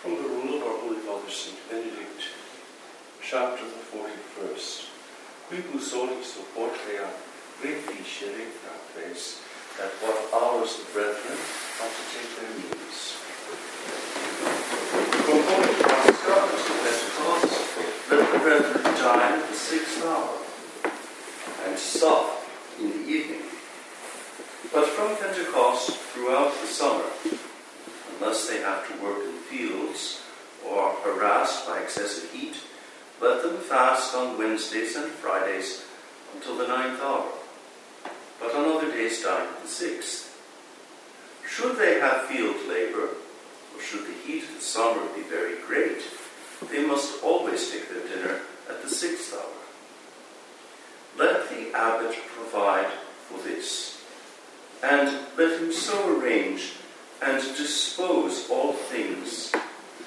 From the rule of our Holy Father Saint Benedict, chapter the 41st. Quibus horis oportet reficere fratres, at what hours the brethren ought to take their meals. From Holy Pascha to let the brethren dine at the sixth hour, and sup in the evening. But from Pentecost throughout the summer, unless they have to work fields or harassed by excessive heat, let them fast on Wednesdays and Fridays until the ninth hour, but on other days dine at the sixth. Should they have field labor, or should the heat of the summer be very great, they must always take their dinner at the sixth hour. Let the abbot provide for this, and let him so arrange and dispose all things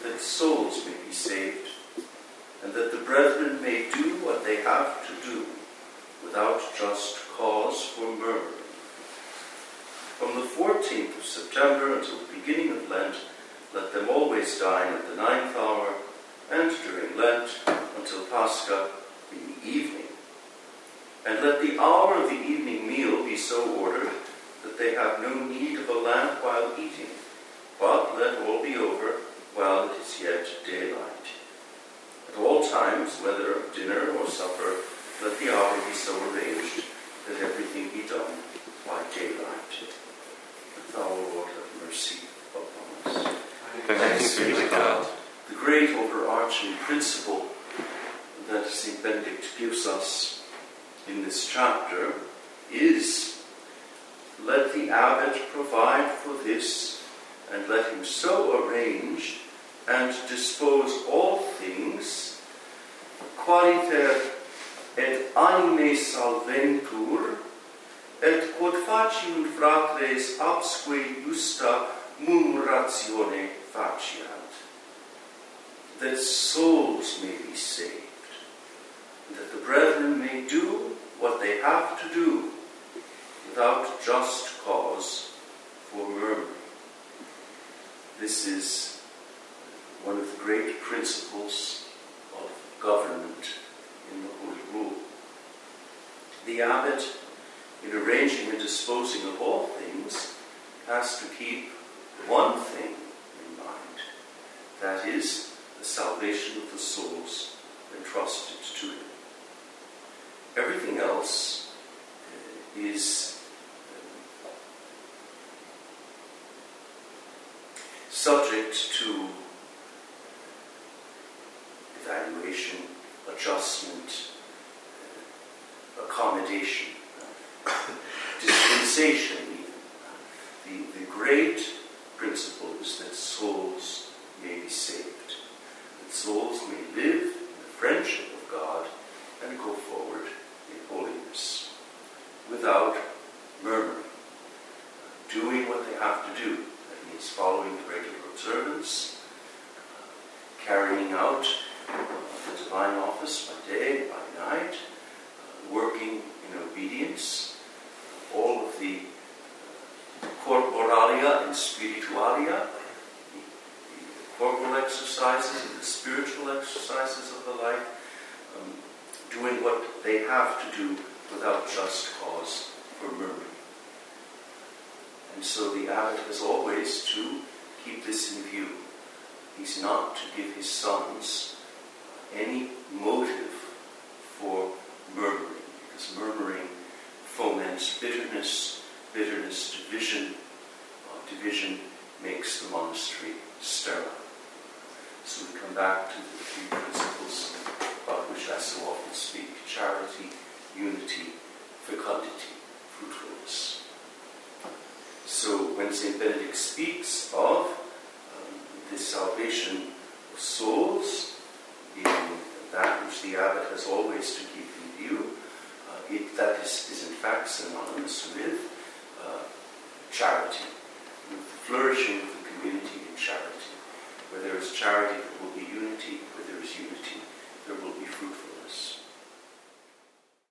that souls may be saved, and that the brethren may do what they have to do without just cause for murmuring. From the 14th of September until the beginning of Lent, let them always dine at the ninth hour, and during Lent until Pascha in the evening. And let the hour of the evening meal be so ordered that they have no need of a lamp while eating, but let all be over while it is yet daylight. At all times, whether of dinner or supper, let the hour be so arranged that everything be done by daylight. That thou, Lord, have mercy upon us. Thanks be to God. The great overarching principle that St. Benedict gives us in this chapter is let the abbot provide for this, and let him so arrange and dispose all things, qualiter et anime salventur, et quod faciunt fratres absque justa murmuratione faciant, that souls may be saved, and that the brethren may do what they have to do without just cause for murmuring. This is one of the great principles of government in the Holy Rule. The abbot, in arranging and disposing of all things, has to keep one thing in mind that is, the salvation of the souls entrusted to him. Everything else uh, is subject to evaluation, adjustment, uh, accommodation, dispensation even. The, the great principle is that souls may be saved, that souls may live in the friendship of God and go forward in holiness without murmuring, doing what they have to do. That means following the regular observance, carrying out the divine office by day, and by night, working in obedience, all of the corporalia and spiritualia, the, the corporal exercises and the spiritual exercises of the life, um, doing what they have to do without just cause for murmuring. And so the abbot has always to keep this in view. He's not to give his sons any motive for murmuring, because murmuring foments bitterness, bitterness, division. Uh, division makes the monastery sterile. So we come back to the three principles about which I so often speak charity, unity, fecundity, fruitfulness. So when St. Benedict speaks of this salvation of souls, being that which the abbot has always to keep in view, uh, it, that is, is in fact synonymous with uh, charity, with the flourishing of the community in charity. Where there is charity,